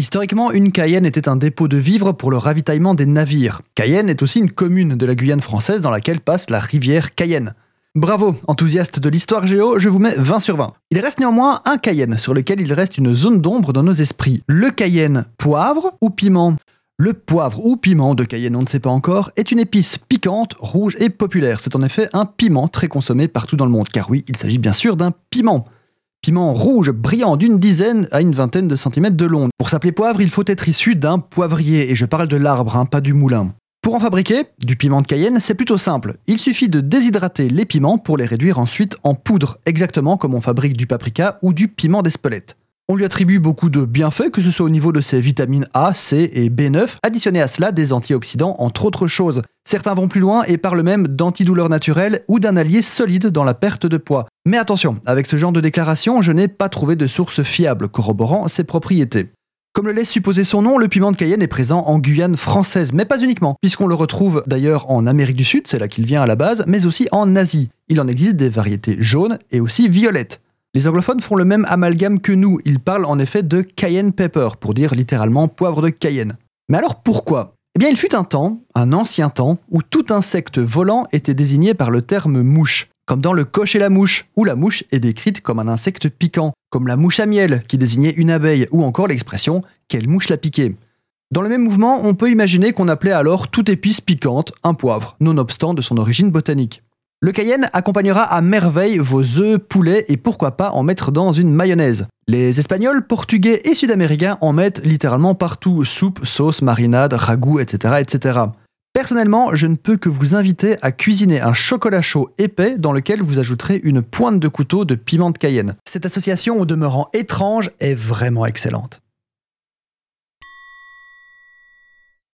Historiquement, une Cayenne était un dépôt de vivres pour le ravitaillement des navires. Cayenne est aussi une commune de la Guyane française dans laquelle passe la rivière Cayenne. Bravo, enthousiaste de l'histoire géo, je vous mets 20 sur 20. Il reste néanmoins un Cayenne sur lequel il reste une zone d'ombre dans nos esprits. Le Cayenne, poivre ou piment? Le poivre ou piment de Cayenne, on ne sait pas encore, est une épice piquante, rouge et populaire. C'est en effet un piment très consommé partout dans le monde, car oui, il s'agit bien sûr d'un piment. Piment rouge brillant d'une dizaine à une vingtaine de centimètres de long. Pour s'appeler poivre, il faut être issu d'un poivrier, et je parle de l'arbre, hein, pas du moulin. Pour en fabriquer du piment de Cayenne, c'est plutôt simple. Il suffit de déshydrater les piments pour les réduire ensuite en poudre, exactement comme on fabrique du paprika ou du piment d'Espelette. On lui attribue beaucoup de bienfaits, que ce soit au niveau de ses vitamines A, C et B9, additionné à cela des antioxydants entre autres choses. Certains vont plus loin et parlent même d'antidouleurs naturelles ou d'un allié solide dans la perte de poids. Mais attention, avec ce genre de déclaration, je n'ai pas trouvé de source fiable corroborant ses propriétés. Comme le laisse supposer son nom, le piment de Cayenne est présent en Guyane française, mais pas uniquement, puisqu'on le retrouve d'ailleurs en Amérique du Sud, c'est là qu'il vient à la base, mais aussi en Asie. Il en existe des variétés jaunes et aussi violettes. Les anglophones font le même amalgame que nous, ils parlent en effet de cayenne pepper, pour dire littéralement poivre de Cayenne. Mais alors pourquoi? Eh bien il fut un temps, un ancien temps, où tout insecte volant était désigné par le terme mouche, comme dans le coche et la mouche, où la mouche est décrite comme un insecte piquant, comme la mouche à miel, qui désignait une abeille, ou encore l'expression quelle mouche l'a piqué. Dans le même mouvement, on peut imaginer qu'on appelait alors toute épice piquante un poivre, nonobstant de son origine botanique. Le cayenne accompagnera à merveille vos œufs, poulets et pourquoi pas en mettre dans une mayonnaise. Les Espagnols, Portugais et Sud-Américains en mettent littéralement partout, soupe, sauce, marinade, ragoût, etc., etc. Personnellement, je ne peux que vous inviter à cuisiner un chocolat chaud épais dans lequel vous ajouterez une pointe de couteau de piment de cayenne. Cette association au demeurant étrange est vraiment excellente.